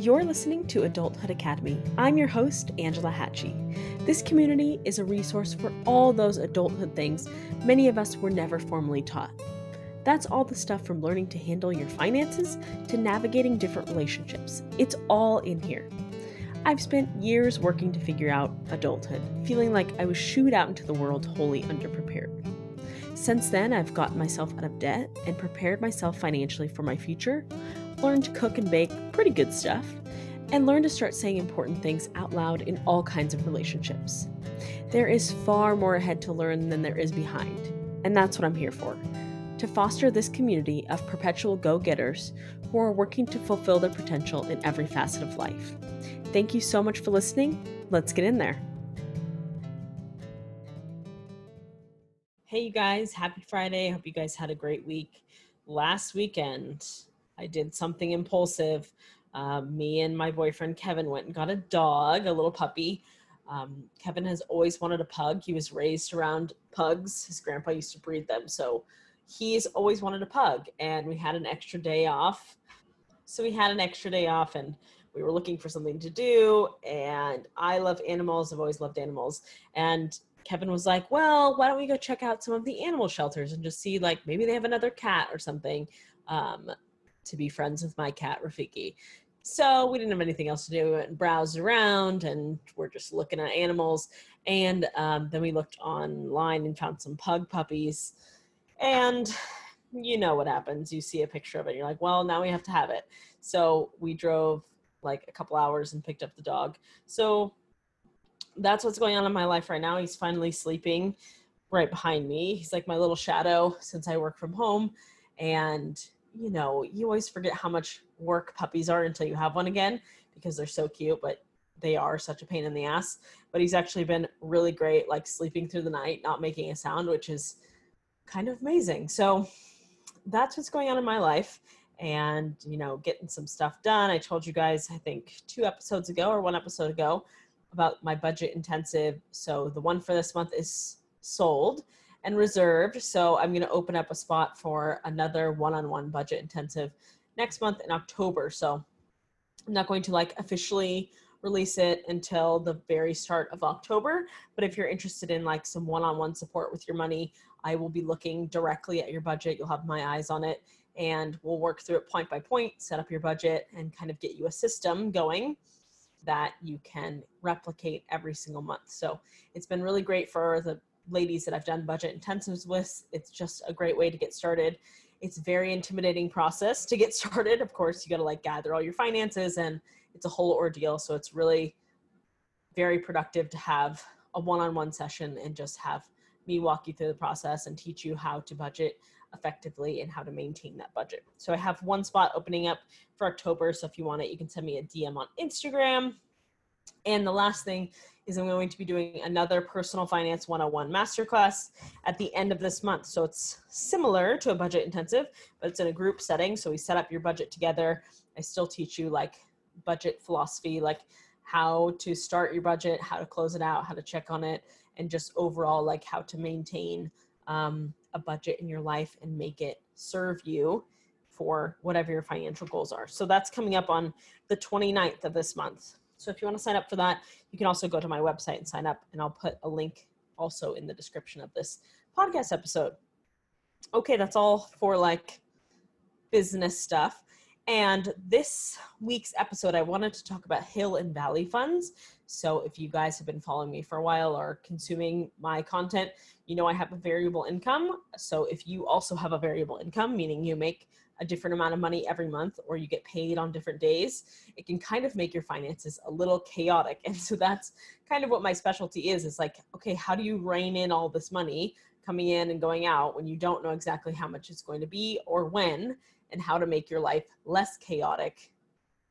You're listening to Adulthood Academy. I'm your host, Angela Hatchie. This community is a resource for all those adulthood things many of us were never formally taught. That's all the stuff from learning to handle your finances to navigating different relationships. It's all in here. I've spent years working to figure out adulthood, feeling like I was shooed out into the world wholly underprepared. Since then, I've gotten myself out of debt and prepared myself financially for my future, learned to cook and bake pretty good stuff, and learned to start saying important things out loud in all kinds of relationships. There is far more ahead to learn than there is behind, and that's what I'm here for to foster this community of perpetual go getters who are working to fulfill their potential in every facet of life. Thank you so much for listening. Let's get in there. Hey, you guys, happy Friday. I hope you guys had a great week. Last weekend, I did something impulsive. Uh, me and my boyfriend Kevin went and got a dog, a little puppy. Um, Kevin has always wanted a pug. He was raised around pugs. His grandpa used to breed them. So he's always wanted a pug. And we had an extra day off. So we had an extra day off and we were looking for something to do. And I love animals. I've always loved animals. And Kevin was like, well, why don't we go check out some of the animal shelters and just see, like, maybe they have another cat or something um, to be friends with my cat, Rafiki. So we didn't have anything else to do. We went and browsed around and we're just looking at animals. And um, then we looked online and found some pug puppies. And you know what happens. You see a picture of it. You're like, well, now we have to have it. So we drove like a couple hours and picked up the dog. So that's what's going on in my life right now. He's finally sleeping right behind me. He's like my little shadow since I work from home. And, you know, you always forget how much work puppies are until you have one again because they're so cute, but they are such a pain in the ass. But he's actually been really great, like sleeping through the night, not making a sound, which is kind of amazing. So that's what's going on in my life and you know getting some stuff done i told you guys i think two episodes ago or one episode ago about my budget intensive. So the one for this month is sold and reserved. So I'm going to open up a spot for another one on one budget intensive next month in October. So I'm not going to like officially release it until the very start of October. But if you're interested in like some one on one support with your money, I will be looking directly at your budget. You'll have my eyes on it and we'll work through it point by point, set up your budget, and kind of get you a system going that you can replicate every single month. So it's been really great for the ladies that I've done budget intensives with. It's just a great way to get started. It's very intimidating process to get started. Of course, you got to like gather all your finances and it's a whole ordeal. So it's really very productive to have a one-on-one session and just have me walk you through the process and teach you how to budget effectively and how to maintain that budget. So I have one spot opening up for October. So if you want it, you can send me a DM on Instagram. And the last thing is I'm going to be doing another personal finance 101 masterclass at the end of this month. So it's similar to a budget intensive, but it's in a group setting. So we set up your budget together. I still teach you like budget philosophy, like how to start your budget, how to close it out, how to check on it, and just overall like how to maintain um, a budget in your life and make it serve you for whatever your financial goals are. So that's coming up on the 29th of this month. So if you want to sign up for that, you can also go to my website and sign up, and I'll put a link also in the description of this podcast episode. Okay, that's all for like business stuff. And this week's episode, I wanted to talk about Hill and Valley funds. So, if you guys have been following me for a while or consuming my content, you know I have a variable income. So, if you also have a variable income, meaning you make a different amount of money every month or you get paid on different days, it can kind of make your finances a little chaotic. And so that's kind of what my specialty is. It's like, okay, how do you rein in all this money coming in and going out when you don't know exactly how much it's going to be or when? And how to make your life less chaotic,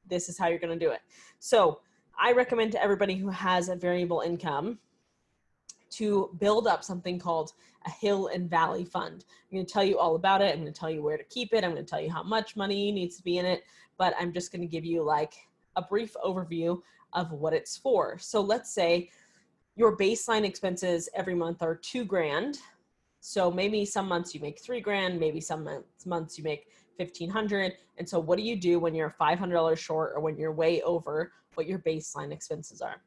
this is how you're going to do it. So, I recommend to everybody who has a variable income to build up something called a hill and valley fund. I'm going to tell you all about it. I'm going to tell you where to keep it. I'm going to tell you how much money needs to be in it, but I'm just going to give you like a brief overview of what it's for. So let's say your baseline expenses every month are 2 grand. So maybe some months you make 3 grand, maybe some months you make 1500 and so what do you do when you're $500 short or when you're way over what your baseline expenses are?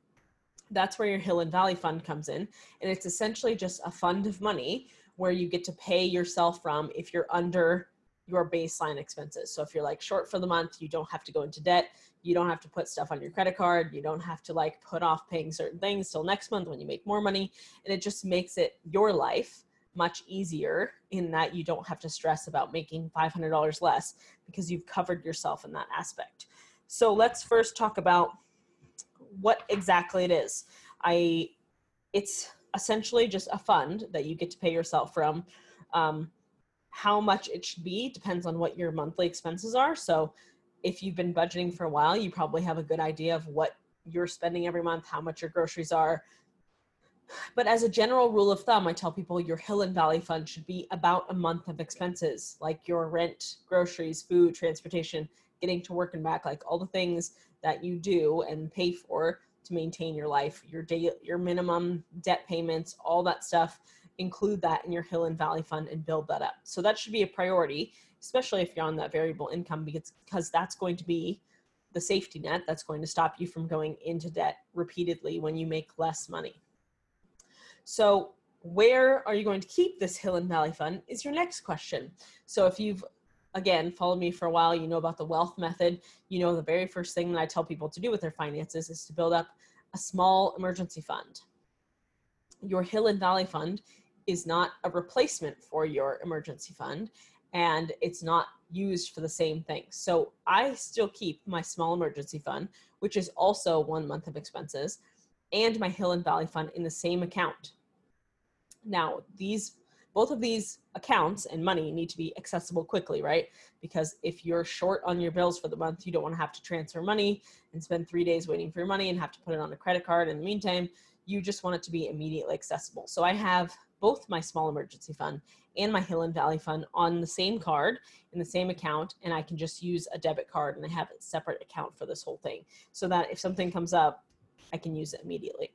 That's where your hill and valley fund comes in. And it's essentially just a fund of money where you get to pay yourself from if you're under your baseline expenses. So if you're like short for the month you don't have to go into debt. You don't have to put stuff on your credit card. You don't have to like put off paying certain things till next month when you make more money. And it just makes it your life much easier in that you don't have to stress about making $500 less because you've covered yourself in that aspect. So let's first talk about what exactly it is. I it's essentially just a fund that you get to pay yourself from. Um, how much it should be depends on what your monthly expenses are. So if you've been budgeting for a while, you probably have a good idea of what you're spending every month, how much your groceries are, but as a general rule of thumb, I tell people your Hill and Valley fund should be about a month of expenses, like your rent, groceries, food, transportation, getting to work and back, like all the things that you do and pay for to maintain your life, your day, your minimum debt payments, all that stuff. Include that in your Hill and Valley fund and build that up. So that should be a priority, especially if you're on that variable income, because because that's going to be the safety net that's going to stop you from going into debt repeatedly when you make less money. So where are you going to keep this Hill and Valley Fund is your next question. So if you've again followed me for a while, you know about the wealth method. You know the very first thing that I tell people to do with their finances is to build up a small emergency fund. Your Hill and Valley Fund is not a replacement for your emergency fund and it's not used for the same thing. So I still keep my small emergency fund, which is also one month of expenses and my Hill and Valley Fund in the same account. Now, these both of these accounts and money need to be accessible quickly, right? Because if you're short on your bills for the month, you don't want to have to transfer money and spend three days waiting for your money and have to put it on a credit card in the meantime. You just want it to be immediately accessible. So I have both my small emergency fund and my Hill and Valley fund on the same card in the same account, and I can just use a debit card and I have a separate account for this whole thing so that if something comes up, I can use it immediately.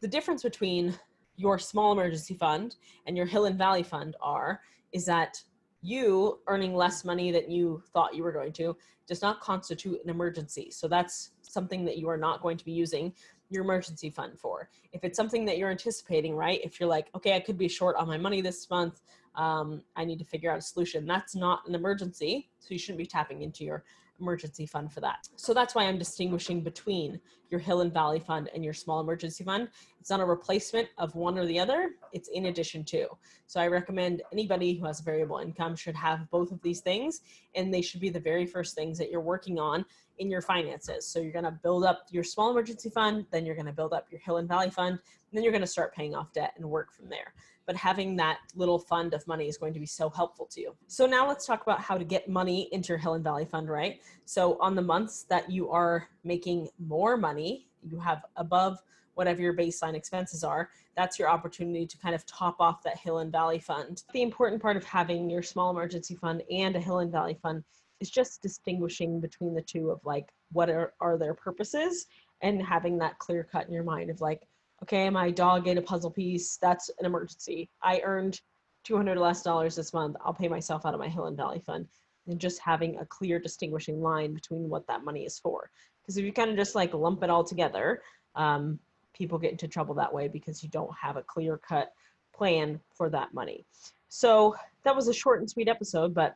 The difference between your small emergency fund and your Hill and Valley fund are is that you earning less money than you thought you were going to does not constitute an emergency. So that's something that you are not going to be using your emergency fund for. If it's something that you're anticipating, right? If you're like, okay, I could be short on my money this month, um, I need to figure out a solution. That's not an emergency, so you shouldn't be tapping into your emergency fund for that. So that's why I'm distinguishing between your Hill and Valley fund and your small emergency fund. It's not a replacement of one or the other, it's in addition to. So I recommend anybody who has variable income should have both of these things and they should be the very first things that you're working on in your finances. So you're going to build up your small emergency fund, then you're going to build up your Hill and Valley fund, and then you're going to start paying off debt and work from there but having that little fund of money is going to be so helpful to you. So now let's talk about how to get money into your Hill and Valley fund, right? So on the months that you are making more money, you have above whatever your baseline expenses are, that's your opportunity to kind of top off that Hill and Valley fund. The important part of having your small emergency fund and a Hill and Valley fund is just distinguishing between the two of like what are, are their purposes and having that clear cut in your mind of like okay, my dog ate a puzzle piece. That's an emergency. I earned 200 less dollars this month. I'll pay myself out of my Hill and Valley fund. And just having a clear distinguishing line between what that money is for. Because if you kind of just like lump it all together, um, people get into trouble that way because you don't have a clear cut plan for that money. So that was a short and sweet episode, but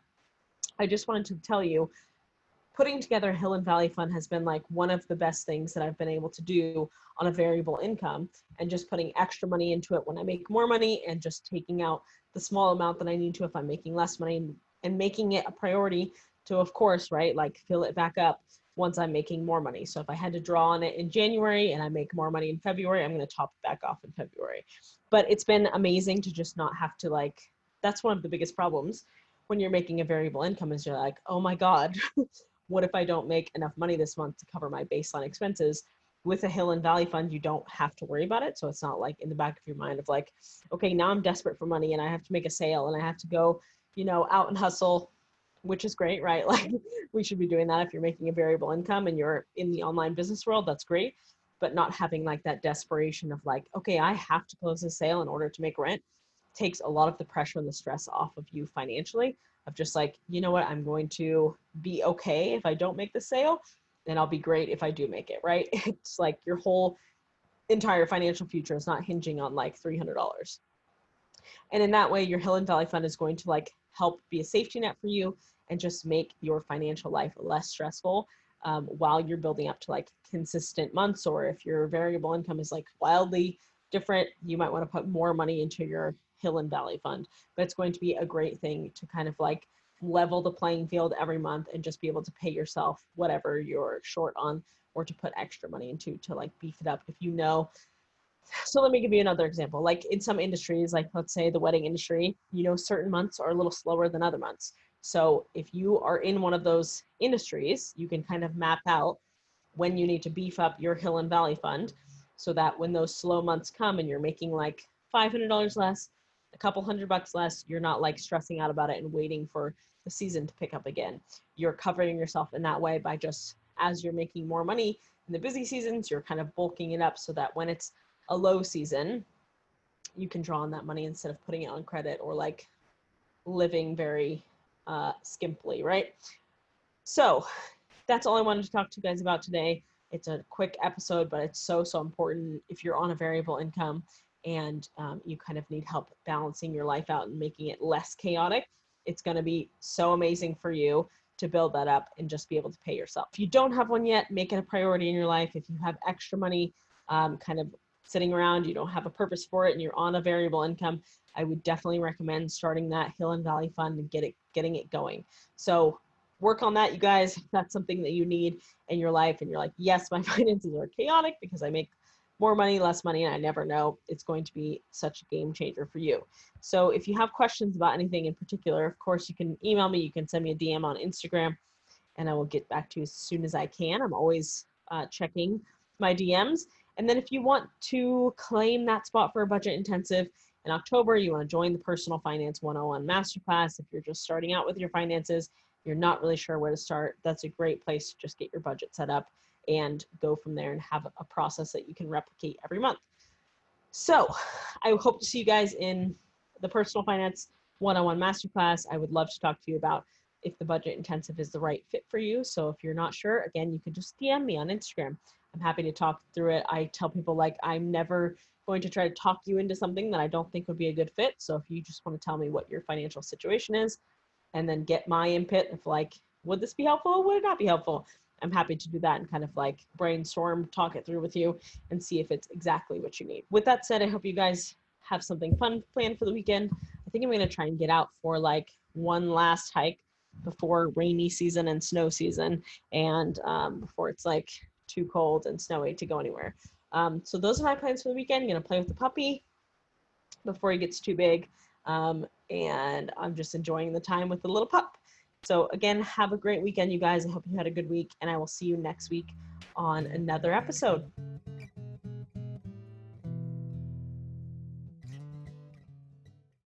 I just wanted to tell you putting together Hill and Valley Fund has been like one of the best things that I've been able to do on a variable income and just putting extra money into it when I make more money and just taking out the small amount that I need to if I'm making less money and, making it a priority to, of course, right, like fill it back up once I'm making more money. So if I had to draw on it in January and I make more money in February, I'm going to top it back off in February. But it's been amazing to just not have to like, that's one of the biggest problems when you're making a variable income is you're like, oh my God, what if I don't make enough money this month to cover my baseline expenses? With a Hill and Valley fund, you don't have to worry about it. So it's not like in the back of your mind of like, okay, now I'm desperate for money and I have to make a sale and I have to go, you know, out and hustle, which is great, right? Like we should be doing that if you're making a variable income and you're in the online business world, that's great. But not having like that desperation of like, okay, I have to close a sale in order to make rent takes a lot of the pressure and the stress off of you financially of just like, you know what, I'm going to be okay if I don't make the sale, and I'll be great if I do make it, right? It's like your whole entire financial future is not hinging on like $300. And in that way, your Hill and Valley Fund is going to like help be a safety net for you and just make your financial life less stressful um, while you're building up to like consistent months. Or if your variable income is like wildly different, you might want to put more money into your Hill and Valley Fund. But it's going to be a great thing to kind of like level the playing field every month and just be able to pay yourself whatever you're short on or to put extra money into to like beef it up if you know so let me give you another example like in some industries like let's say the wedding industry you know certain months are a little slower than other months so if you are in one of those industries you can kind of map out when you need to beef up your hill and valley fund so that when those slow months come and you're making like $500 less a couple hundred bucks less you're not like stressing out about it and waiting for the season to pick up again. You're covering yourself in that way by just as you're making more money in the busy seasons you're kind of bulking it up so that when it's a low season you can draw on that money instead of putting it on credit or like living very uh, skimpily right? So that's all i wanted to talk to you guys about today. It's a quick episode but it's so so important if you're on a variable income and um, you kind of need help balancing your life out and making it less chaotic, it's going to be so amazing for you to build that up and just be able to pay yourself. If you don't have one yet, make it a priority in your life. If you have extra money um, kind of sitting around, you don't have a purpose for it, and you're on a variable income, I would definitely recommend starting that Hill and Valley Fund and get it getting it going. So work on that, you guys. That's something that you need in your life, and you're like, yes, my finances are chaotic because I make more money, less money, and I never know. It's going to be such a game changer for you. So if you have questions about anything in particular, of course, you can email me. You can send me a DM on Instagram, and I will get back to you as soon as I can. I'm always uh, checking my DMs. And then if you want to claim that spot for a budget intensive in October, you want to join the Personal Finance 101 Masterclass. If you're just starting out with your finances, you're not really sure where to start, that's a great place to just get your budget set up and go from there and have a process that you can replicate every month. So I hope to see you guys in the personal finance one-on-one masterclass. I would love to talk to you about if the budget intensive is the right fit for you. So if you're not sure, again, you can just DM me on Instagram. I'm happy to talk through it. I tell people like I'm never going to try to talk you into something that I don't think would be a good fit. So if you just want to tell me what your financial situation is and then get my input of like, would this be helpful? Would it not be helpful? I'm happy to do that and kind of like brainstorm, talk it through with you, and see if it's exactly what you need. With that said, I hope you guys have something fun planned for the weekend. I think I'm going to try and get out for like one last hike before rainy season and snow season, and um, before it's like too cold and snowy to go anywhere. Um, so those are my plans for the weekend. I'm going to play with the puppy before he gets too big. Um, and I'm just enjoying the time with the little pup. So, again, have a great weekend, you guys. I hope you had a good week, and I will see you next week on another episode.